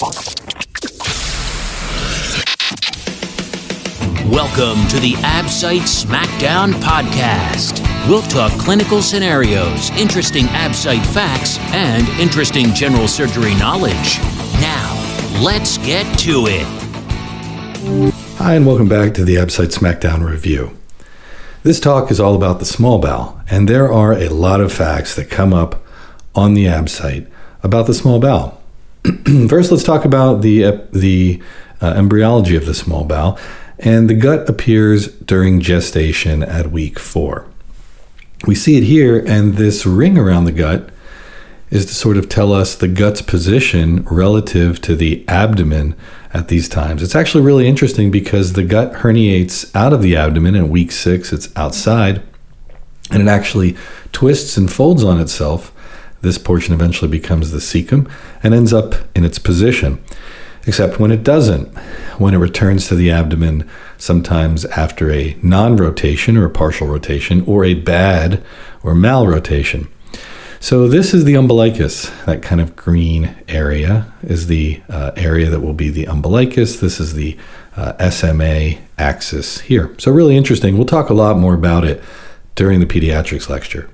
Welcome to the AbSite Smackdown podcast. We'll talk clinical scenarios, interesting AbSite facts, and interesting general surgery knowledge. Now, let's get to it. Hi, and welcome back to the AbSite Smackdown review. This talk is all about the small bowel, and there are a lot of facts that come up on the AbSite about the small bowel. First, let's talk about the, uh, the uh, embryology of the small bowel and the gut appears during gestation at week four. We see it here, and this ring around the gut is to sort of tell us the gut's position relative to the abdomen at these times. It's actually really interesting because the gut herniates out of the abdomen in week six, it's outside, and it actually twists and folds on itself. This portion eventually becomes the cecum and ends up in its position except when it doesn't, when it returns to the abdomen, sometimes after a non rotation or a partial rotation, or a bad or mal rotation. So, this is the umbilicus. That kind of green area is the uh, area that will be the umbilicus. This is the uh, SMA axis here. So, really interesting. We'll talk a lot more about it during the pediatrics lecture.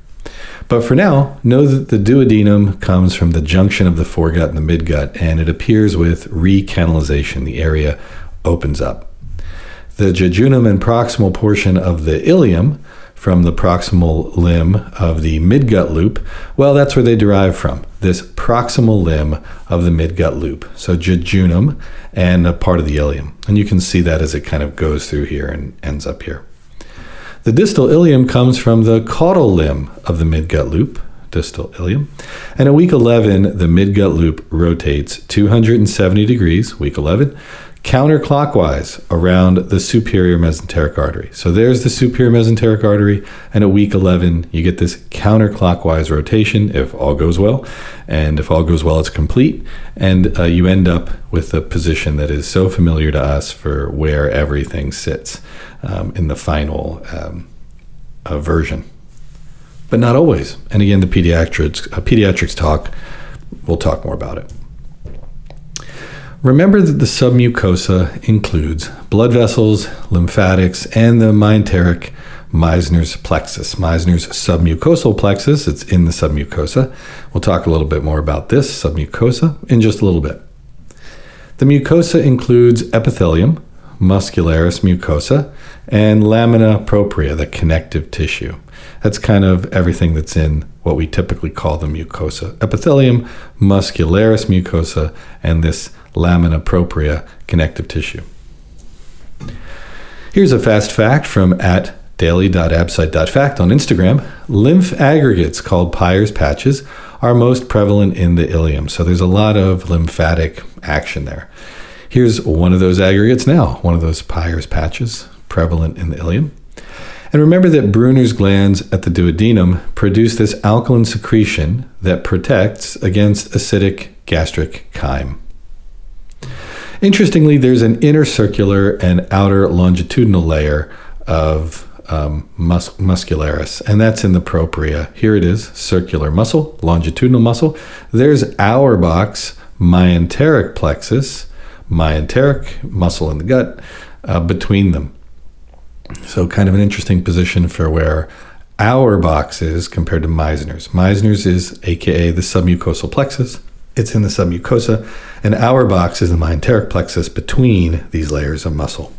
But for now, know that the duodenum comes from the junction of the foregut and the midgut, and it appears with recanalization. The area opens up. The jejunum and proximal portion of the ileum from the proximal limb of the midgut loop, well, that's where they derive from, this proximal limb of the midgut loop. So jejunum and a part of the ileum. And you can see that as it kind of goes through here and ends up here. The distal ileum comes from the caudal limb of the midgut loop, distal ileum. And at week 11, the midgut loop rotates 270 degrees, week 11, counterclockwise around the superior mesenteric artery. So there's the superior mesenteric artery, and at week 11, you get this counterclockwise rotation if all goes well. And if all goes well, it's complete, and uh, you end up with a position that is so familiar to us for where everything sits um, in the final um, uh, version. But not always. And again, the pediatrics, uh, pediatrics talk, we'll talk more about it. Remember that the submucosa includes blood vessels, lymphatics, and the myenteric Meissner's plexus. Meissner's submucosal plexus, it's in the submucosa. We'll talk a little bit more about this submucosa in just a little bit. The mucosa includes epithelium, muscularis mucosa, and lamina propria, the connective tissue. That's kind of everything that's in what we typically call the mucosa epithelium, muscularis mucosa, and this lamina propria connective tissue. Here's a fast fact from at daily.absite.fact on Instagram. Lymph aggregates called Peyer's patches are most prevalent in the ileum. So there's a lot of lymphatic action there. Here's one of those aggregates now, one of those Peyer's patches prevalent in the ileum. And remember that Brunner's glands at the duodenum produce this alkaline secretion that protects against acidic gastric chyme. Interestingly, there's an inner circular and outer longitudinal layer of um, mus- muscularis, and that's in the propria. Here it is circular muscle, longitudinal muscle. There's Auerbach's myenteric plexus, myenteric muscle in the gut, uh, between them. So, kind of an interesting position for where Auerbach's is compared to Meissner's. Meissner's is AKA the submucosal plexus, it's in the submucosa, and Auerbach's is the myenteric plexus between these layers of muscle.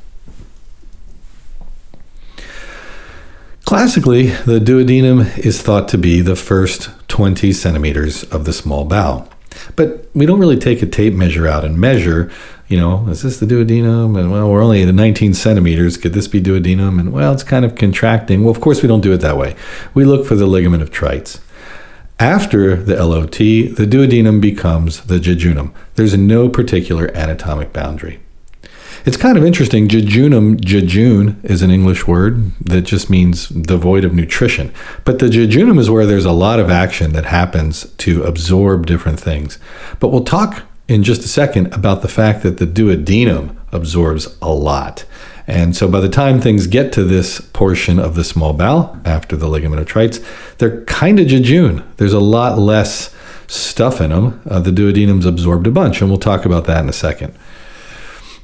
Classically, the duodenum is thought to be the first 20 centimeters of the small bowel. But we don't really take a tape measure out and measure, you know, is this the duodenum? And well, we're only at 19 centimeters. Could this be duodenum? And well, it's kind of contracting. Well, of course, we don't do it that way. We look for the ligament of Treitz. After the LOT, the duodenum becomes the jejunum. There's no particular anatomic boundary. It's kind of interesting. Jejunum, jejune, is an English word that just means devoid of nutrition. But the jejunum is where there's a lot of action that happens to absorb different things. But we'll talk in just a second about the fact that the duodenum absorbs a lot. And so by the time things get to this portion of the small bowel after the ligament of Treitz, they're kind of jejune. There's a lot less stuff in them, uh, the duodenum's absorbed a bunch, and we'll talk about that in a second.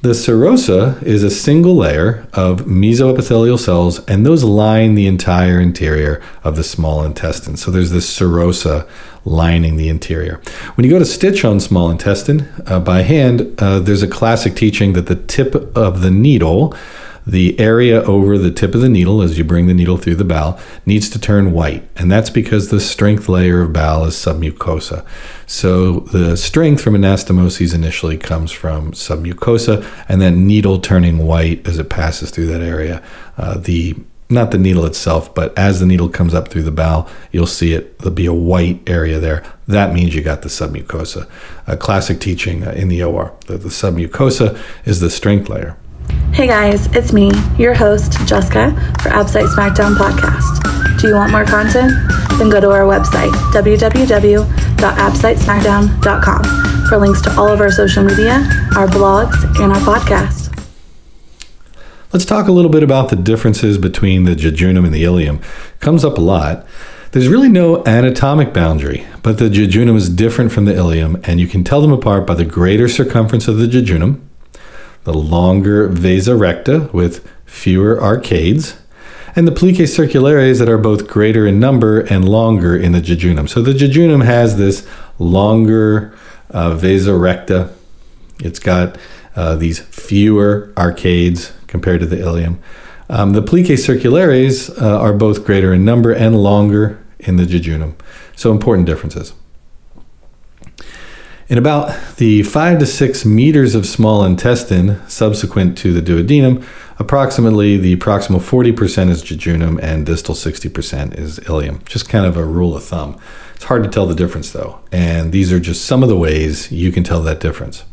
The serosa is a single layer of mesoepithelial cells, and those line the entire interior of the small intestine. So there's this serosa lining the interior. When you go to stitch on small intestine uh, by hand, uh, there's a classic teaching that the tip of the needle the area over the tip of the needle as you bring the needle through the bowel needs to turn white. And that's because the strength layer of bowel is submucosa. So the strength from anastomoses initially comes from submucosa and then needle turning white as it passes through that area. Uh, the not the needle itself, but as the needle comes up through the bowel, you'll see it. There'll be a white area there. That means you got the submucosa. A classic teaching uh, in the OR that the submucosa is the strength layer. Hey guys, it's me, your host, Jessica, for Absite SmackDown Podcast. Do you want more content? Then go to our website, www.absitesmackdown.com, for links to all of our social media, our blogs, and our podcast. Let's talk a little bit about the differences between the jejunum and the ileum. It comes up a lot. There's really no anatomic boundary, but the jejunum is different from the ileum, and you can tell them apart by the greater circumference of the jejunum, the longer vasa recta with fewer arcades, and the plicae circulares that are both greater in number and longer in the jejunum. So the jejunum has this longer uh, vasa recta. It's got uh, these fewer arcades compared to the ileum. Um, the plicae circulares uh, are both greater in number and longer in the jejunum. So important differences. In about the five to six meters of small intestine subsequent to the duodenum, approximately the proximal 40% is jejunum and distal 60% is ileum. Just kind of a rule of thumb. It's hard to tell the difference though, and these are just some of the ways you can tell that difference.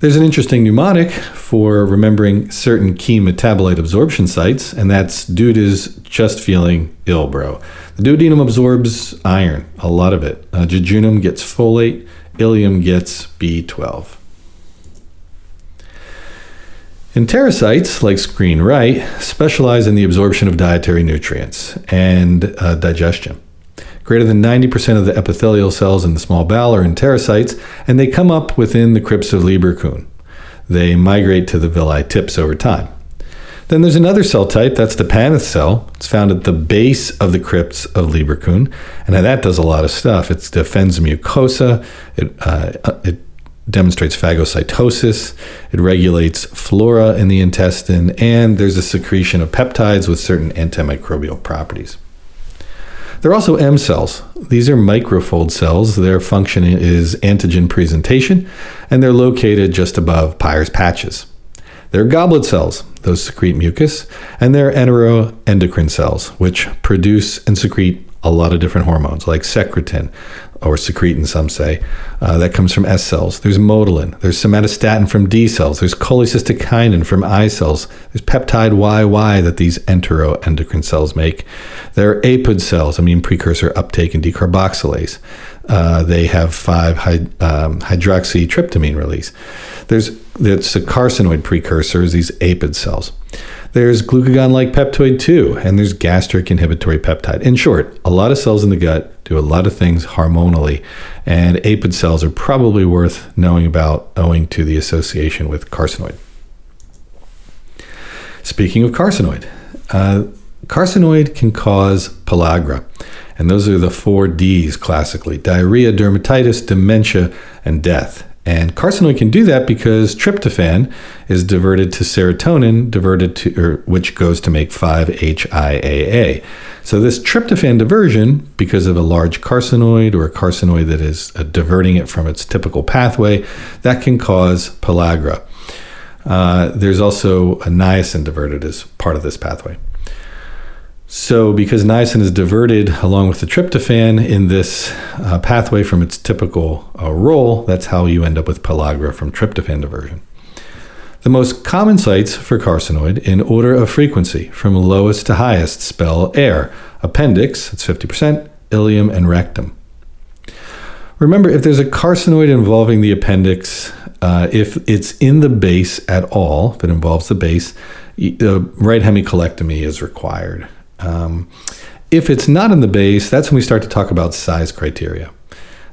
There's an interesting mnemonic for remembering certain key metabolite absorption sites, and that's dude is just feeling ill, bro. The duodenum absorbs iron, a lot of it. Uh, jejunum gets folate, ileum gets B12. Enterocytes, like screen right, specialize in the absorption of dietary nutrients and uh, digestion. Greater than 90% of the epithelial cells in the small bowel are enterocytes, and they come up within the crypts of Lieberkühn. They migrate to the villi tips over time. Then there's another cell type, that's the Paneth cell. It's found at the base of the crypts of Lieberkühn, and that does a lot of stuff. It defends mucosa, it, uh, it demonstrates phagocytosis, it regulates flora in the intestine, and there's a secretion of peptides with certain antimicrobial properties. There are also M cells. These are microfold cells. Their function is antigen presentation, and they're located just above Peyer's patches. They're goblet cells. Those secrete mucus, and they're enteroendocrine cells, which produce and secrete a lot of different hormones, like secretin, or secretin, some say. Uh, that comes from S cells. There's motilin. There's somatostatin from D cells. There's cholecystokinin from I cells. There's peptide YY that these enteroendocrine cells make. There are APUD cells, amine precursor uptake and decarboxylase. Uh, they have 5 um, hydroxytryptamine release. There's that's the carcinoid precursors, these APUD cells. There's glucagon like peptide 2, and there's gastric inhibitory peptide. In short, a lot of cells in the gut do a lot of things hormonally, and APUD cells are probably worth knowing about owing to the association with carcinoid. Speaking of carcinoid, uh, carcinoid can cause pellagra, and those are the four D's classically diarrhea, dermatitis, dementia, and death. And carcinoid can do that because tryptophan is diverted to serotonin, diverted to or, which goes to make 5-HIAA. So this tryptophan diversion, because of a large carcinoid or a carcinoid that is uh, diverting it from its typical pathway, that can cause pellagra. Uh, there's also a niacin diverted as part of this pathway. So, because niacin is diverted along with the tryptophan in this uh, pathway from its typical uh, role, that's how you end up with pellagra from tryptophan diversion. The most common sites for carcinoid in order of frequency, from lowest to highest, spell air. Appendix, it's 50%, ileum, and rectum. Remember, if there's a carcinoid involving the appendix, uh, if it's in the base at all, if it involves the base, the right hemicolectomy is required. Um, if it's not in the base, that's when we start to talk about size criteria.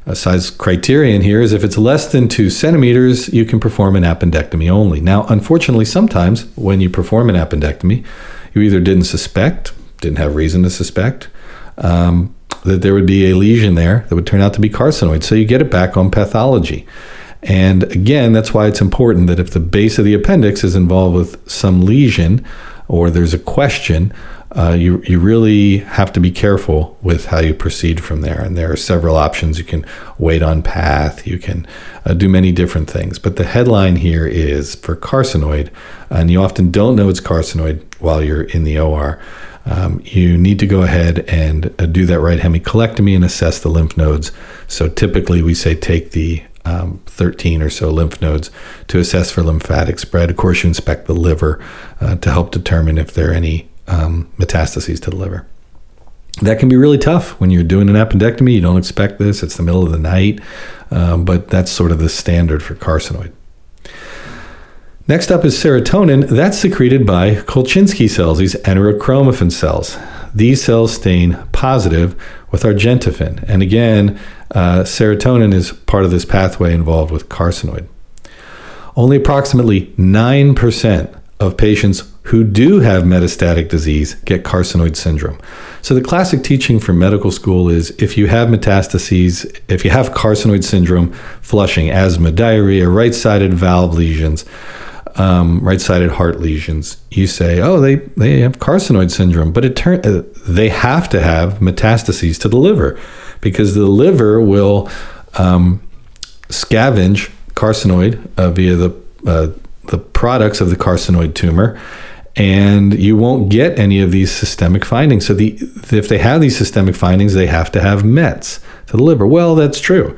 A size criterion here is if it's less than two centimeters, you can perform an appendectomy only. Now, unfortunately, sometimes when you perform an appendectomy, you either didn't suspect, didn't have reason to suspect, um, that there would be a lesion there that would turn out to be carcinoid. So you get it back on pathology. And again, that's why it's important that if the base of the appendix is involved with some lesion or there's a question, uh, you, you really have to be careful with how you proceed from there. And there are several options. You can wait on path, you can uh, do many different things. But the headline here is for carcinoid, and you often don't know it's carcinoid while you're in the OR. Um, you need to go ahead and uh, do that right hemicolectomy and assess the lymph nodes. So typically we say take the um, 13 or so lymph nodes to assess for lymphatic spread. Of course, you inspect the liver uh, to help determine if there are any um, metastases to the liver. That can be really tough when you're doing an appendectomy. You don't expect this, it's the middle of the night, um, but that's sort of the standard for carcinoid. Next up is serotonin. That's secreted by Kulchitsky cells, these enterochromaffin cells. These cells stain positive with argentaffin. And again, uh, serotonin is part of this pathway involved with carcinoid. Only approximately 9% of patients who do have metastatic disease get carcinoid syndrome. So the classic teaching for medical school is if you have metastases, if you have carcinoid syndrome, flushing, asthma, diarrhea, right-sided valve lesions, um, right-sided heart lesions, you say, "Oh, they they have carcinoid syndrome," but it turn uh, they have to have metastases to the liver because the liver will um, scavenge carcinoid uh, via the uh, the products of the carcinoid tumor and you won't get any of these systemic findings. So the if they have these systemic findings, they have to have METs to the liver. Well, that's true.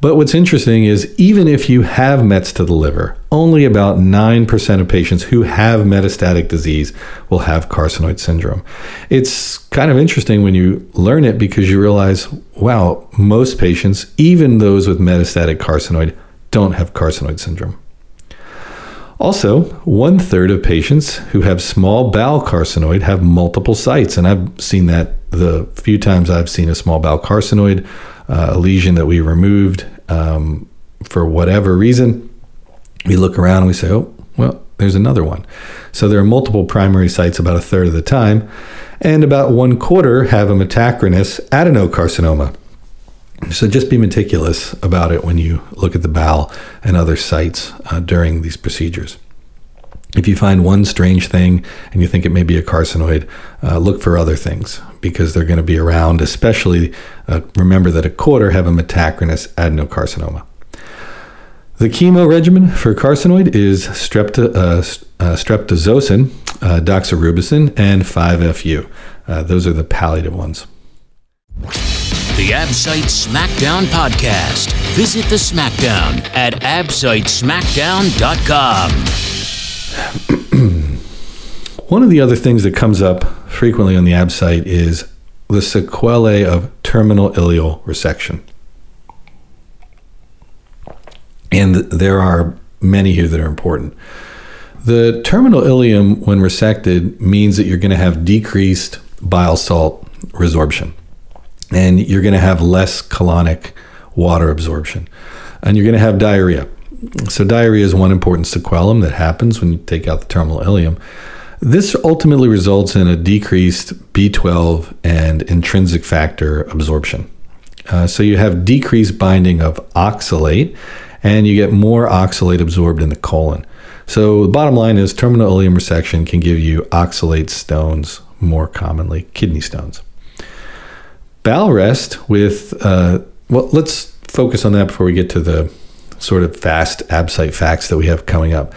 But what's interesting is even if you have METs to the liver, only about 9% of patients who have metastatic disease will have carcinoid syndrome. It's kind of interesting when you learn it because you realize, wow, most patients, even those with metastatic carcinoid, don't have carcinoid syndrome. Also, one third of patients who have small bowel carcinoid have multiple sites, and I've seen that the few times I've seen a small bowel carcinoid, uh, a lesion that we removed um, for whatever reason. We look around and we say, oh, well, there's another one. So there are multiple primary sites about a third of the time, and about one quarter have a metachronous adenocarcinoma. So just be meticulous about it when you look at the bowel and other sites uh, during these procedures. If you find one strange thing and you think it may be a carcinoid, uh, look for other things because they're going to be around, especially uh, remember that a quarter have a metachronous adenocarcinoma. The chemo regimen for carcinoid is strepto, uh, uh, streptozocin, uh, doxorubicin, and 5-FU. those are the palliative ones the Absite SmackDown podcast. Visit the SmackDown at absitesmackdown.com. One of the other things that comes up frequently on the Absite is the sequelae of terminal ileal resection. And there are many here that are important. The terminal ileum, when resected, means that you're going to have decreased bile salt resorption and you're going to have less colonic water absorption, and you're going to have diarrhea. So, diarrhea is one important sequelum that happens when you take out the terminal ileum. This ultimately results in a decreased B12 and intrinsic factor absorption. Uh, so, you have decreased binding of oxalate, and you get more oxalate absorbed in the colon. So, the bottom line is terminal ileum resection can give you oxalate stones, more commonly, kidney stones. Bowel rest with, uh, well, let's focus on that before we get to the sort of fast absite facts that we have coming up.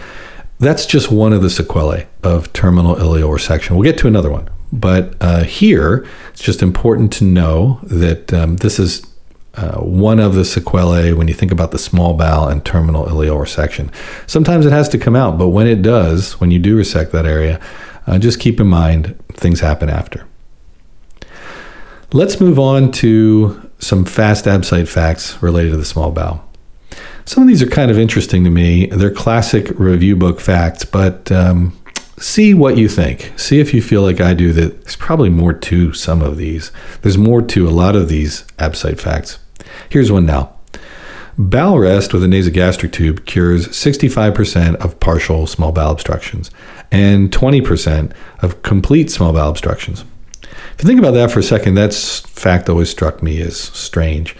That's just one of the sequelae of terminal ileal resection. We'll get to another one. But uh, here, it's just important to know that um, this is uh, one of the sequelae when you think about the small bowel and terminal ileal resection. Sometimes it has to come out, but when it does, when you do resect that area, uh, just keep in mind things happen after. Let's move on to some fast absite facts related to the small bowel. Some of these are kind of interesting to me. They're classic review book facts, but um, see what you think. See if you feel like I do that there's probably more to some of these. There's more to a lot of these absite facts. Here's one now. Bowel rest with a nasogastric tube cures 65% of partial small bowel obstructions and 20% of complete small bowel obstructions. If you think about that for a second, that fact always struck me as strange.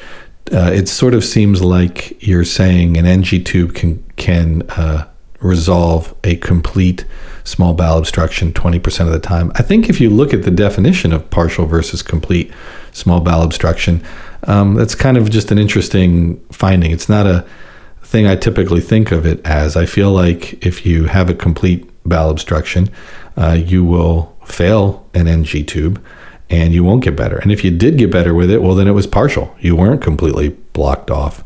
Uh, it sort of seems like you're saying an NG tube can can uh, resolve a complete small bowel obstruction 20% of the time. I think if you look at the definition of partial versus complete small bowel obstruction, um, that's kind of just an interesting finding. It's not a thing I typically think of it as. I feel like if you have a complete bowel obstruction, uh, you will fail an NG tube and you won't get better. And if you did get better with it, well, then it was partial. You weren't completely blocked off.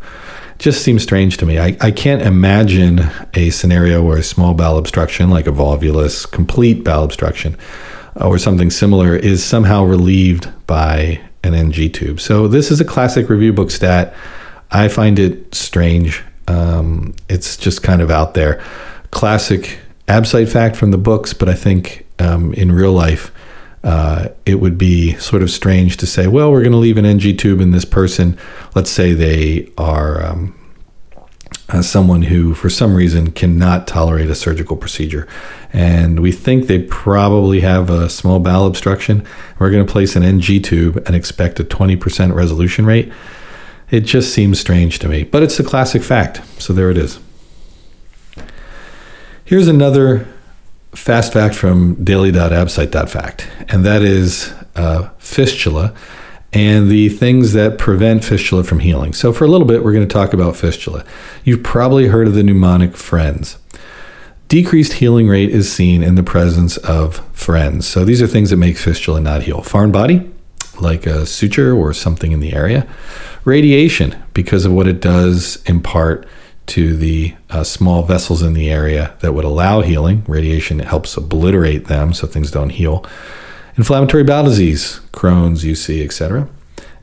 It just seems strange to me. I, I can't imagine a scenario where a small bowel obstruction, like a volvulus, complete bowel obstruction, or something similar, is somehow relieved by an NG tube. So this is a classic review book stat. I find it strange. Um, it's just kind of out there. Classic absite fact from the books, but I think um, in real life, uh, it would be sort of strange to say, well, we're going to leave an NG tube in this person. Let's say they are um, uh, someone who, for some reason, cannot tolerate a surgical procedure. And we think they probably have a small bowel obstruction. We're going to place an NG tube and expect a 20% resolution rate. It just seems strange to me, but it's a classic fact. So there it is. Here's another fast fact from daily.absite.fact, and that is uh, fistula and the things that prevent fistula from healing. So, for a little bit, we're going to talk about fistula. You've probably heard of the mnemonic friends. Decreased healing rate is seen in the presence of friends. So, these are things that make fistula not heal. Foreign body, like a suture or something in the area. Radiation, because of what it does impart to the uh, small vessels in the area that would allow healing. Radiation helps obliterate them so things don't heal. Inflammatory bowel disease, Crohn's, UC, etc.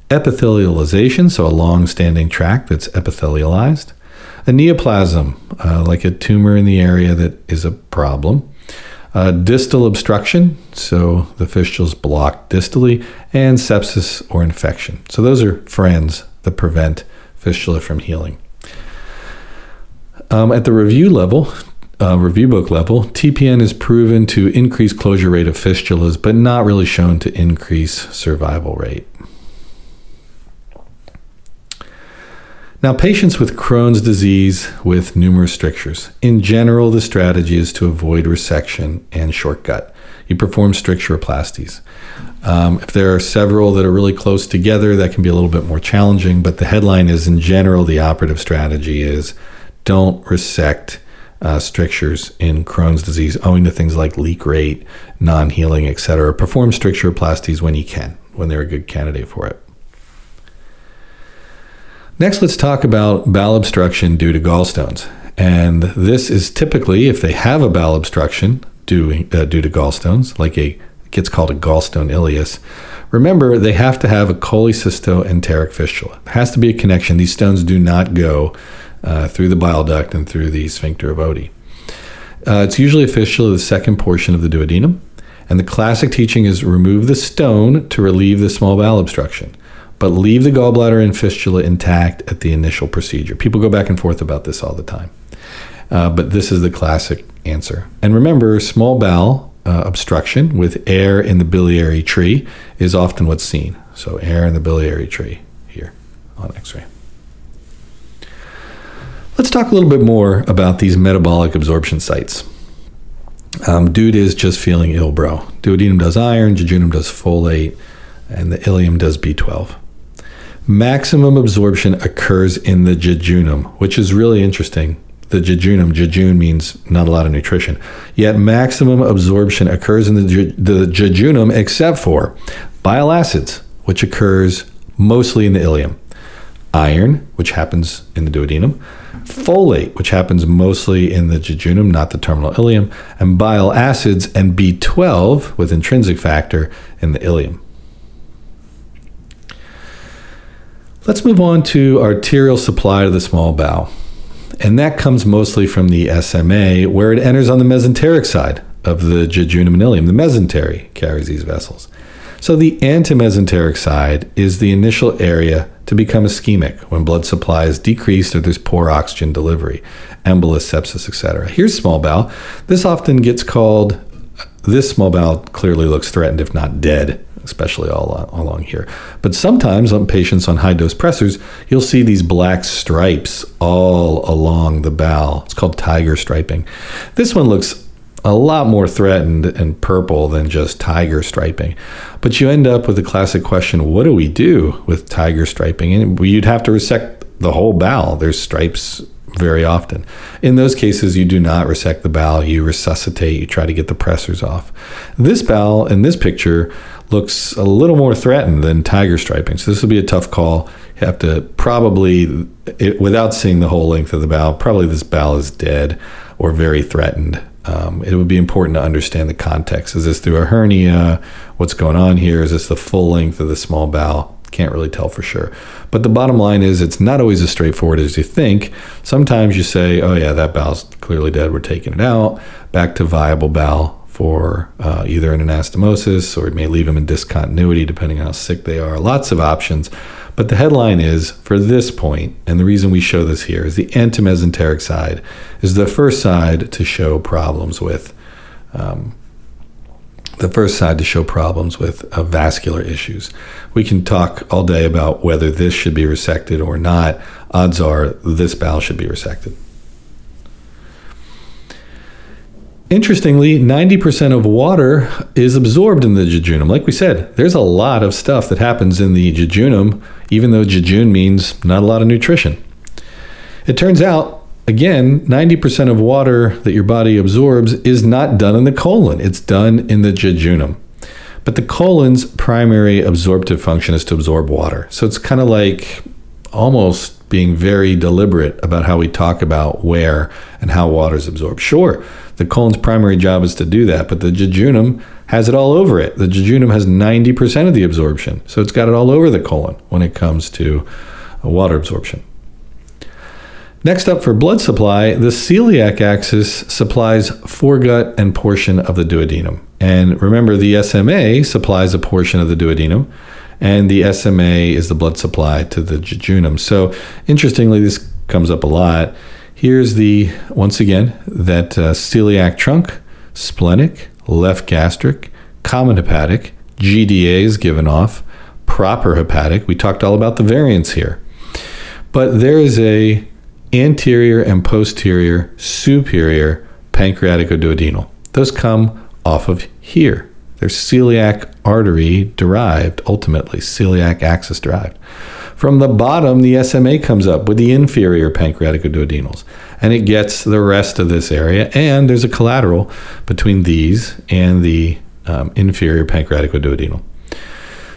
Epithelialization, so a long standing tract that's epithelialized. A neoplasm, uh, like a tumor in the area that is a problem. Uh, distal obstruction, so the fistulas blocked distally, and sepsis or infection. So those are friends that prevent fistula from healing. Um, at the review level, uh, review book level, TPN is proven to increase closure rate of fistulas, but not really shown to increase survival rate. Now, patients with Crohn's disease with numerous strictures. In general, the strategy is to avoid resection and shortcut. You perform stricturoplasties. Um, if there are several that are really close together, that can be a little bit more challenging, but the headline is in general, the operative strategy is don't resect uh, strictures in Crohn's disease owing to things like leak rate, non healing, etc. Perform stricturoplasties when you can, when they're a good candidate for it. Next, let's talk about bowel obstruction due to gallstones. And this is typically, if they have a bowel obstruction due, uh, due to gallstones, like a gets called a gallstone ileus. Remember, they have to have a cholecystoenteric fistula. It has to be a connection. These stones do not go uh, through the bile duct and through the sphincter of Oddi. Uh, it's usually fistula of the second portion of the duodenum, and the classic teaching is remove the stone to relieve the small bowel obstruction, but leave the gallbladder and fistula intact at the initial procedure. People go back and forth about this all the time, uh, but this is the classic answer. And remember, small bowel uh, obstruction with air in the biliary tree is often what's seen. So, air in the biliary tree here on x ray. Let's talk a little bit more about these metabolic absorption sites. Um, dude is just feeling ill, bro. Duodenum does iron, jejunum does folate, and the ileum does B12. Maximum absorption occurs in the jejunum, which is really interesting. The jejunum, jejune means not a lot of nutrition. Yet maximum absorption occurs in the, the jejunum except for bile acids, which occurs mostly in the ileum, iron, which happens in the duodenum, folate, which happens mostly in the jejunum, not the terminal ileum, and bile acids and B12 with intrinsic factor in the ileum. Let's move on to arterial supply to the small bowel. And that comes mostly from the SMA, where it enters on the mesenteric side of the jejunum and ileum. The mesentery carries these vessels. So the antimesenteric side is the initial area to become ischemic when blood supply is decreased or there's poor oxygen delivery, embolus, sepsis, etc. Here's small bowel. This often gets called this small bowel clearly looks threatened, if not dead, especially all uh, along here. But sometimes on patients on high dose pressors, you'll see these black stripes all along the bowel. It's called tiger striping. This one looks a lot more threatened and purple than just tiger striping. But you end up with the classic question what do we do with tiger striping? And you'd have to resect the whole bowel. There's stripes very often. In those cases, you do not resect the bowel, you resuscitate, you try to get the pressors off. This bowel in this picture looks a little more threatened than tiger striping. So this will be a tough call. You have to probably, it, without seeing the whole length of the bowel, probably this bowel is dead or very threatened. Um, it would be important to understand the context. Is this through a hernia? What's going on here? Is this the full length of the small bowel? Can't really tell for sure. But the bottom line is, it's not always as straightforward as you think. Sometimes you say, oh, yeah, that bowel's clearly dead. We're taking it out. Back to viable bowel for uh, either an anastomosis or it may leave them in discontinuity depending on how sick they are. Lots of options. But the headline is for this point, and the reason we show this here is the antimesenteric side is the first side to show problems with. Um, the first side to show problems with uh, vascular issues. We can talk all day about whether this should be resected or not. Odds are this bowel should be resected. Interestingly, 90% of water is absorbed in the jejunum. Like we said, there's a lot of stuff that happens in the jejunum, even though jejune means not a lot of nutrition. It turns out Again, 90% of water that your body absorbs is not done in the colon, it's done in the jejunum. But the colon's primary absorptive function is to absorb water. So it's kind of like almost being very deliberate about how we talk about where and how water is absorbed. Sure, the colon's primary job is to do that, but the jejunum has it all over it. The jejunum has 90% of the absorption. So it's got it all over the colon when it comes to uh, water absorption. Next up for blood supply, the celiac axis supplies foregut and portion of the duodenum. And remember, the SMA supplies a portion of the duodenum, and the SMA is the blood supply to the jejunum. So, interestingly, this comes up a lot. Here's the, once again, that uh, celiac trunk, splenic, left gastric, common hepatic, GDA is given off, proper hepatic. We talked all about the variants here. But there is a anterior and posterior superior pancreaticoduodenal. Those come off of here. They're celiac artery derived, ultimately, celiac axis derived. From the bottom, the SMA comes up with the inferior pancreatic pancreaticoduodenals, and it gets the rest of this area. And there's a collateral between these and the um, inferior pancreaticoduodenal.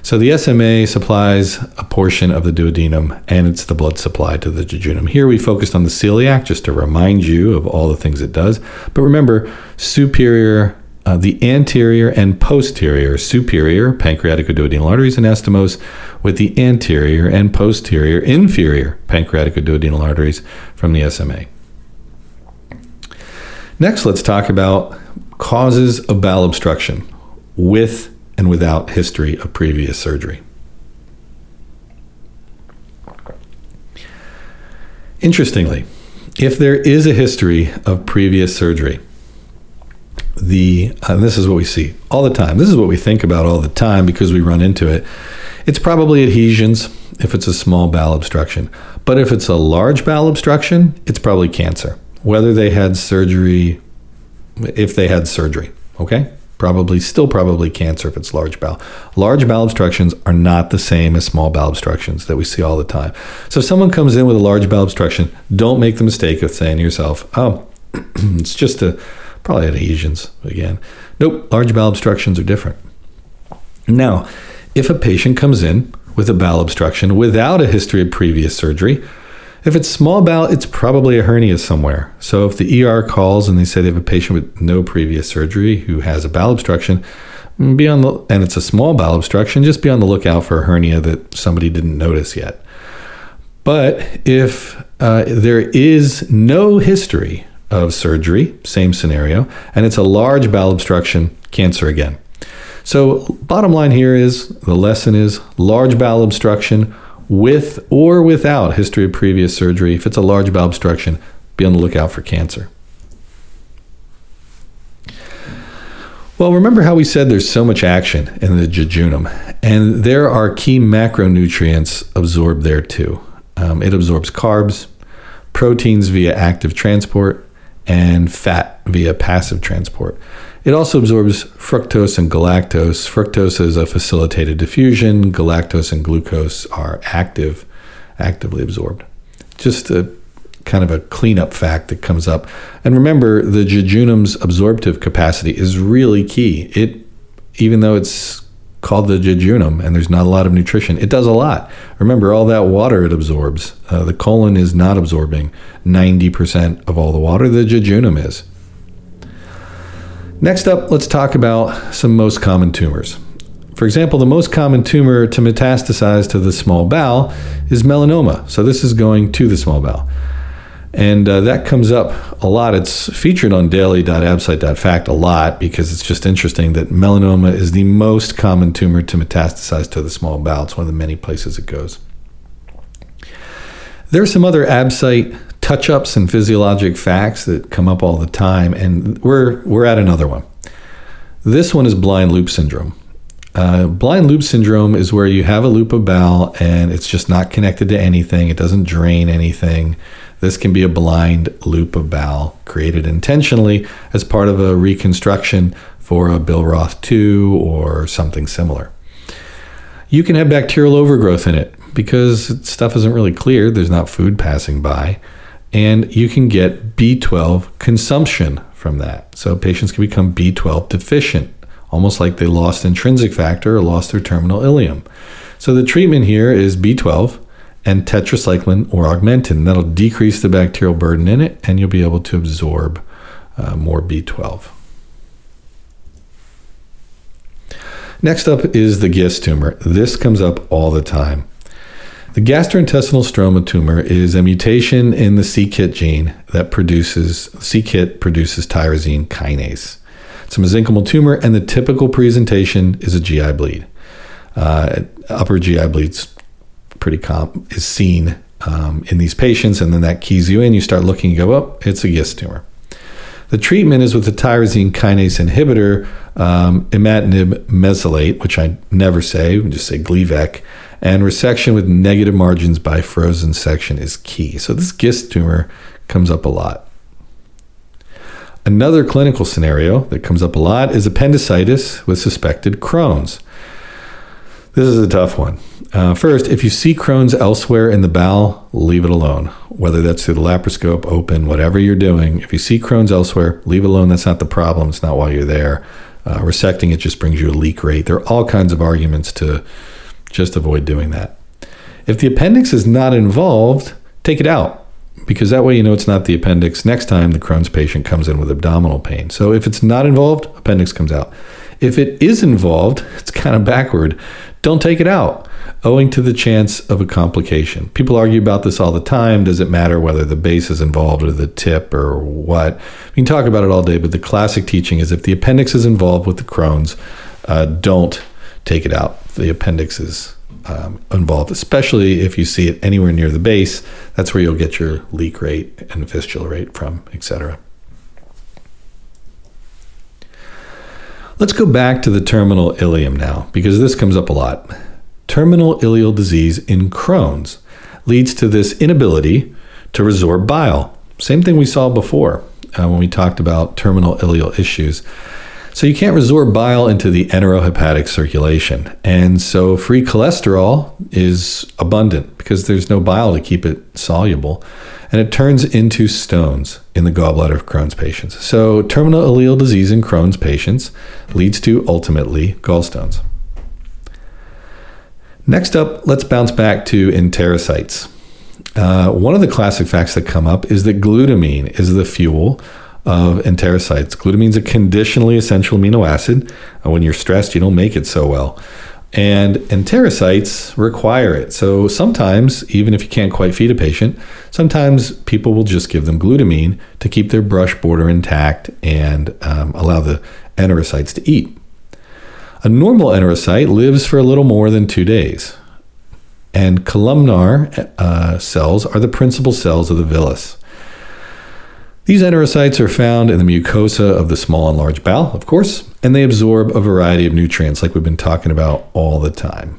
So the SMA supplies a portion of the duodenum and it's the blood supply to the jejunum. Here we focused on the celiac just to remind you of all the things it does. But remember, superior, uh, the anterior and posterior superior pancreatic pancreaticoduodenal arteries anastomose with the anterior and posterior inferior pancreatic pancreaticoduodenal arteries from the SMA. Next, let's talk about causes of bowel obstruction with and without history of previous surgery. Interestingly, if there is a history of previous surgery, the uh, this is what we see all the time. This is what we think about all the time because we run into it. It's probably adhesions if it's a small bowel obstruction, but if it's a large bowel obstruction, it's probably cancer. Whether they had surgery, if they had surgery, okay probably still probably cancer if it's large bowel. Large bowel obstructions are not the same as small bowel obstructions that we see all the time. So if someone comes in with a large bowel obstruction, don't make the mistake of saying to yourself, "Oh, it's just a probably adhesions again." Nope, large bowel obstructions are different. Now, if a patient comes in with a bowel obstruction without a history of previous surgery, if it's small bowel, it's probably a hernia somewhere. So if the ER calls and they say they have a patient with no previous surgery who has a bowel obstruction, be on the and it's a small bowel obstruction, just be on the lookout for a hernia that somebody didn't notice yet. But if uh, there is no history of surgery, same scenario, and it's a large bowel obstruction, cancer again. So, bottom line here is the lesson is large bowel obstruction with or without history of previous surgery. If it's a large bowel obstruction, be on the lookout for cancer. Well, remember how we said there's so much action in the jejunum, and there are key macronutrients absorbed there too. Um, it absorbs carbs, proteins via active transport, and fat via passive transport. It also absorbs fructose and galactose. Fructose is a facilitated diffusion, galactose and glucose are active, actively absorbed. Just a kind of a cleanup fact that comes up. And remember, the jejunum's absorptive capacity is really key. It, even though it's called the jejunum and there's not a lot of nutrition, it does a lot. Remember, all that water it absorbs. Uh, the colon is not absorbing 90% of all the water, the jejunum is. Next up, let's talk about some most common tumors. For example, the most common tumor to metastasize to the small bowel is melanoma. So, this is going to the small bowel. And uh, that comes up a lot. It's featured on daily.absite.fact a lot because it's just interesting that melanoma is the most common tumor to metastasize to the small bowel. It's one of the many places it goes. There are some other ABSITE touch ups and physiologic facts that come up all the time, and we're, we're at another one. This one is blind loop syndrome. Uh, blind loop syndrome is where you have a loop of bowel and it's just not connected to anything, it doesn't drain anything. This can be a blind loop of bowel created intentionally as part of a reconstruction for a Billroth 2 or something similar. You can have bacterial overgrowth in it because stuff isn't really cleared, there's not food passing by, and you can get B12 consumption from that. So patients can become B12 deficient, almost like they lost intrinsic factor or lost their terminal ileum. So the treatment here is B12 and tetracycline or augmentin. That'll decrease the bacterial burden in it, and you'll be able to absorb uh, more B12. Next up is the GIST tumor. This comes up all the time. The gastrointestinal stroma tumor is a mutation in the c-KIT gene that produces c-KIT produces tyrosine kinase. It's a mesenchymal tumor, and the typical presentation is a GI bleed. Uh, upper GI bleeds pretty comp is seen um, in these patients, and then that keys you in. You start looking, you go, oh, it's a GIST tumor. The treatment is with the tyrosine kinase inhibitor, um, imatinib mesylate, which I never say, we just say Gleevec, and resection with negative margins by frozen section is key. So this GIST tumor comes up a lot. Another clinical scenario that comes up a lot is appendicitis with suspected Crohn's. This is a tough one. Uh, first, if you see Crohn's elsewhere in the bowel, leave it alone. Whether that's through the laparoscope, open, whatever you're doing, if you see Crohn's elsewhere, leave it alone. That's not the problem. It's not why you're there. Uh, resecting it just brings you a leak rate. There are all kinds of arguments to just avoid doing that. If the appendix is not involved, take it out because that way you know it's not the appendix next time the Crohn's patient comes in with abdominal pain. So if it's not involved, appendix comes out. If it is involved, it's kind of backward don't take it out, owing to the chance of a complication. People argue about this all the time. Does it matter whether the base is involved or the tip or what? We can talk about it all day, but the classic teaching is if the appendix is involved with the Crohn's, uh, don't take it out. The appendix is um, involved, especially if you see it anywhere near the base. That's where you'll get your leak rate and fistula rate from, etc. Let's go back to the terminal ileum now, because this comes up a lot. Terminal ileal disease in Crohn's leads to this inability to resorb bile. Same thing we saw before uh, when we talked about terminal ileal issues. So you can't resorb bile into the enterohepatic circulation. And so free cholesterol is abundant because there's no bile to keep it soluble and it turns into stones in the gallbladder of Crohn's patients. So, terminal ileal disease in Crohn's patients leads to ultimately gallstones. Next up, let's bounce back to enterocytes. Uh, one of the classic facts that come up is that glutamine is the fuel of enterocytes. Glutamine is a conditionally essential amino acid. Uh, when you're stressed, you don't make it so well and enterocytes require it. So sometimes, even if you can't quite feed a patient, sometimes people will just give them glutamine to keep their brush border intact and um, allow the enterocytes to eat. A normal enterocyte lives for a little more than two days. And columnar uh, cells are the principal cells of the villus. These enterocytes are found in the mucosa of the small and large bowel, of course, and they absorb a variety of nutrients like we've been talking about all the time.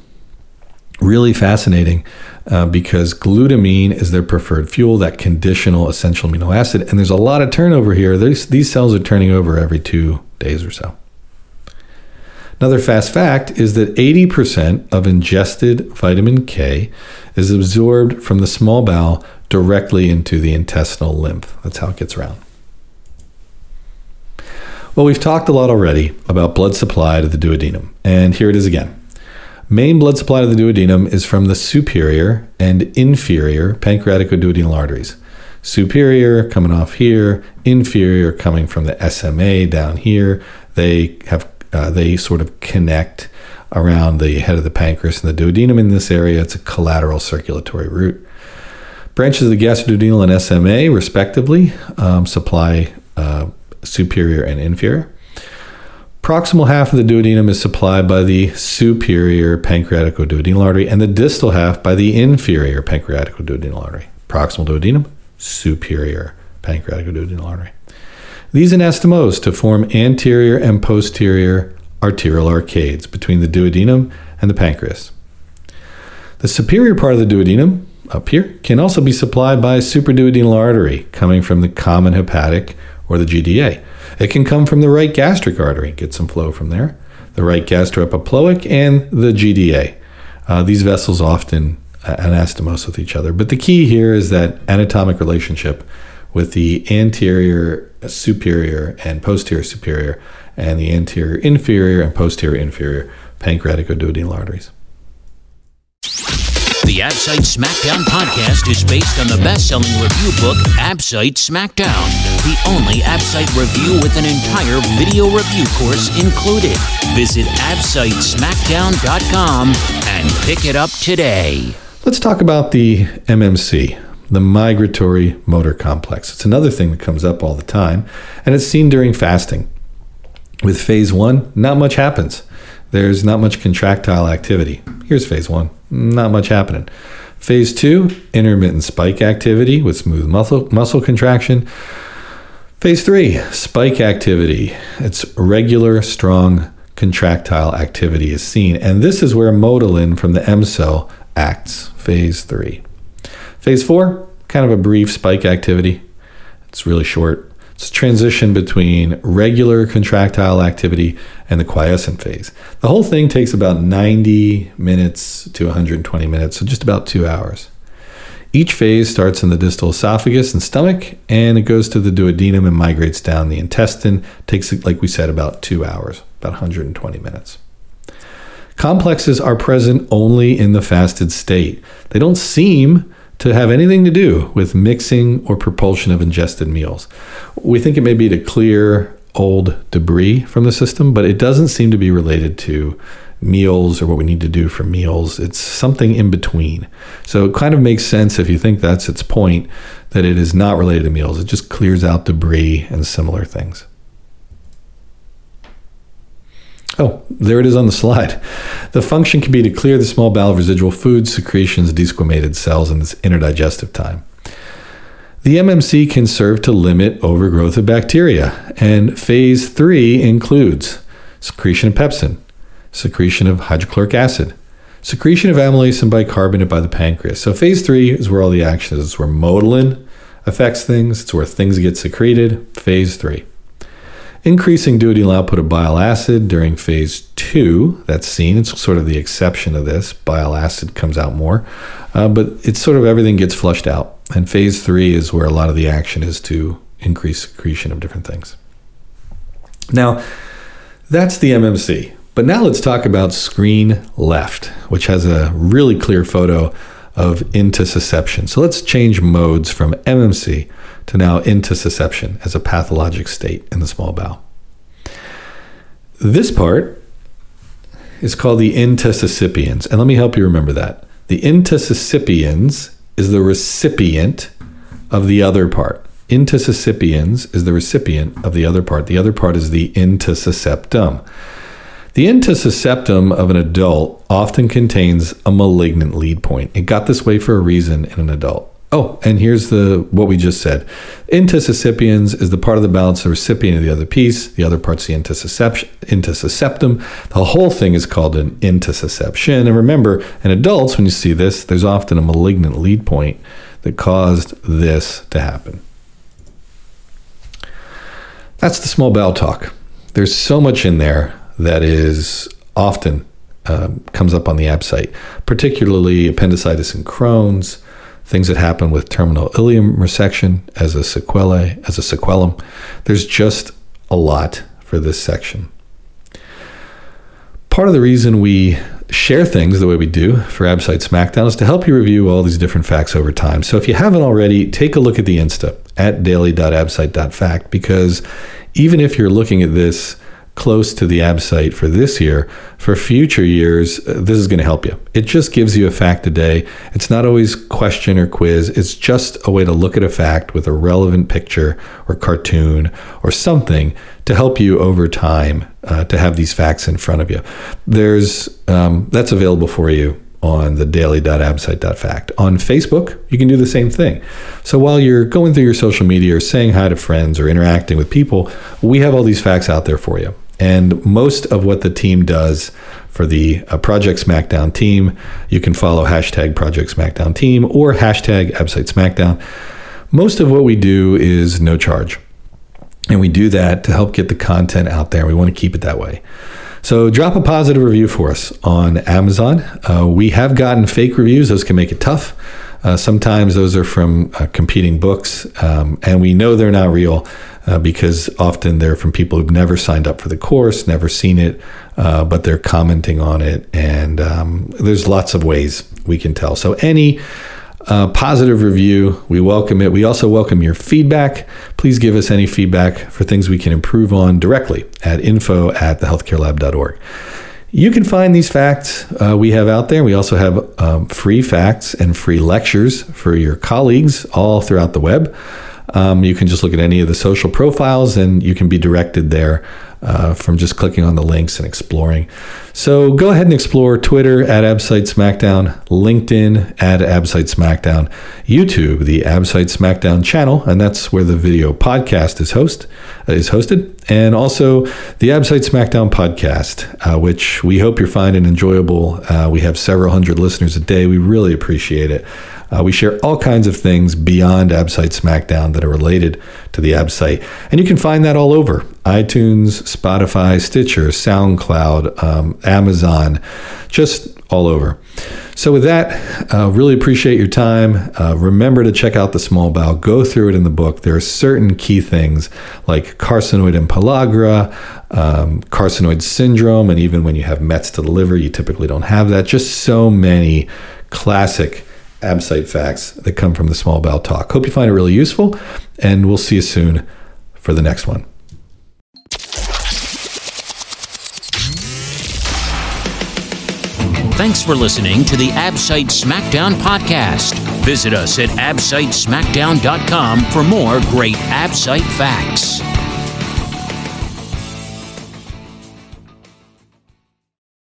Really fascinating uh, because glutamine is their preferred fuel, that conditional essential amino acid, and there's a lot of turnover here. There's, these cells are turning over every two days or so. Another fast fact is that 80% of ingested vitamin K is absorbed from the small bowel directly into the intestinal lymph. That's how it gets around. Well, we've talked a lot already about blood supply to the duodenum, and here it is again. Main blood supply to the duodenum is from the superior and inferior pancreaticoduodenal arteries. Superior coming off here, inferior coming from the SMA down here. They have uh, they sort of connect around the head of the pancreas and the duodenum in this area. It's a collateral circulatory route. Branches of the gastroduodenal and SMA, respectively, um, supply uh, superior and inferior. Proximal half of the duodenum is supplied by the superior pancreaticoduodenal artery, and the distal half by the inferior pancreaticoduodenal artery. Proximal duodenum, superior pancreaticoduodenal artery. These anastomose to form anterior and posterior arterial arcades between the duodenum and the pancreas. The superior part of the duodenum, up here, can also be supplied by a artery coming from the common hepatic or the GDA. It can come from the right gastric artery, get some flow from there, the right gastroepiploic, and the GDA. Uh, these vessels often uh, anastomose with each other, but the key here is that anatomic relationship with the anterior superior and posterior superior and the anterior inferior and posterior inferior pancreaticoduodenal arteries. The Absite Smackdown podcast is based on the best-selling review book Absite Smackdown, the only Absite review with an entire video review course included. Visit absitesmackdown.com and pick it up today. Let's talk about the MMC, the migratory motor complex. It's another thing that comes up all the time, and it's seen during fasting. With phase one, not much happens. There's not much contractile activity. Here's phase one, not much happening. Phase two, intermittent spike activity with smooth muscle, muscle contraction. Phase three, spike activity. It's regular, strong contractile activity is seen. And this is where motilin from the M cell acts. Phase three. Phase four, kind of a brief spike activity. It's really short. It's a transition between regular contractile activity and the quiescent phase. The whole thing takes about 90 minutes to 120 minutes, so just about two hours. Each phase starts in the distal esophagus and stomach, and it goes to the duodenum and migrates down the intestine. Takes, like we said, about two hours, about 120 minutes. Complexes are present only in the fasted state. They don't seem to have anything to do with mixing or propulsion of ingested meals. We think it may be to clear old debris from the system, but it doesn't seem to be related to meals or what we need to do for meals. It's something in between. So it kind of makes sense if you think that's its point that it is not related to meals. It just clears out debris and similar things. Oh, there it is on the slide. The function can be to clear the small bowel residual foods, secretions, desquamated cells in this interdigestive time. The MMC can serve to limit overgrowth of bacteria, and phase three includes secretion of pepsin, secretion of hydrochloric acid, secretion of amylase and bicarbonate by the pancreas. So phase three is where all the action is. It's where motilin affects things. It's where things get secreted. Phase three. Increasing duodenal output of bile acid during phase two, that's seen. It's sort of the exception of this. Bile acid comes out more, uh, but it's sort of everything gets flushed out. And phase three is where a lot of the action is to increase secretion of different things. Now, that's the MMC. But now let's talk about screen left, which has a really clear photo of intussusception. So let's change modes from MMC to now intussusception as a pathologic state in the small bowel. This part is called the intussuscipiens, and let me help you remember that. The intussuscipiens is the recipient of the other part. Intussuscipiens is the recipient of the other part. The other part is the intussusceptum. The intussusceptum of an adult often contains a malignant lead point. It got this way for a reason in an adult. Oh, and here's the what we just said. Intussuscipiens is the part of the balance the recipient of the other piece. The other part's the intussusceptum. The whole thing is called an intussusception. And remember, in adults, when you see this, there's often a malignant lead point that caused this to happen. That's the small bowel talk. There's so much in there that is often um, comes up on the Absite, particularly appendicitis and Crohn's, things that happen with terminal ileum resection as a sequelae, as a sequelum. There's just a lot for this section. Part of the reason we share things the way we do for AbSite SmackDown is to help you review all these different facts over time. So if you haven't already, take a look at the Insta at daily.absite.fact because even if you're looking at this close to the Absite for this year, for future years, uh, this is going to help you. It just gives you a fact a day. It's not always question or quiz. It's just a way to look at a fact with a relevant picture or cartoon or something to help you over time uh, to have these facts in front of you. There's um, that's available for you on the daily.absite.fact. On Facebook, you can do the same thing. So while you're going through your social media or saying hi to friends or interacting with people, we have all these facts out there for you. And most of what the team does for the uh, Project SmackDown team, you can follow hashtag Project SmackDown team or hashtag Absite SmackDown. Most of what we do is no charge. And we do that to help get the content out there. We want to keep it that way. So drop a positive review for us on Amazon. Uh, we have gotten fake reviews, those can make it tough. Uh, sometimes those are from uh, competing books, um, and we know they're not real uh, because often they're from people who've never signed up for the course, never seen it, uh, but they're commenting on it. And um, there's lots of ways we can tell. So, any uh, positive review. We welcome it. We also welcome your feedback. Please give us any feedback for things we can improve on directly at info at thehealthcarelab.org. You can find these facts uh, we have out there. We also have um, free facts and free lectures for your colleagues all throughout the web. Um, you can just look at any of the social profiles and you can be directed there uh, from just clicking on the links and exploring. So go ahead and explore Twitter at Absite SmackDown, LinkedIn at Absite SmackDown, YouTube, the Absite SmackDown channel, and that's where the video podcast is host uh, is hosted, and also the Absite SmackDown podcast, uh, which we hope you're finding enjoyable. Uh, we have several hundred listeners a day. We really appreciate it. Uh, we share all kinds of things beyond AbSite SmackDown that are related to the AbSite. And you can find that all over iTunes, Spotify, Stitcher, SoundCloud, um, Amazon, just all over. So, with that, uh, really appreciate your time. Uh, remember to check out the small bowel. Go through it in the book. There are certain key things like carcinoid and um, carcinoid syndrome, and even when you have Mets to the liver, you typically don't have that. Just so many classic absite facts that come from the small bowel talk. Hope you find it really useful, and we'll see you soon for the next one. Thanks for listening to the Absite Smackdown podcast. Visit us at absitesmackdown.com for more great Absite facts.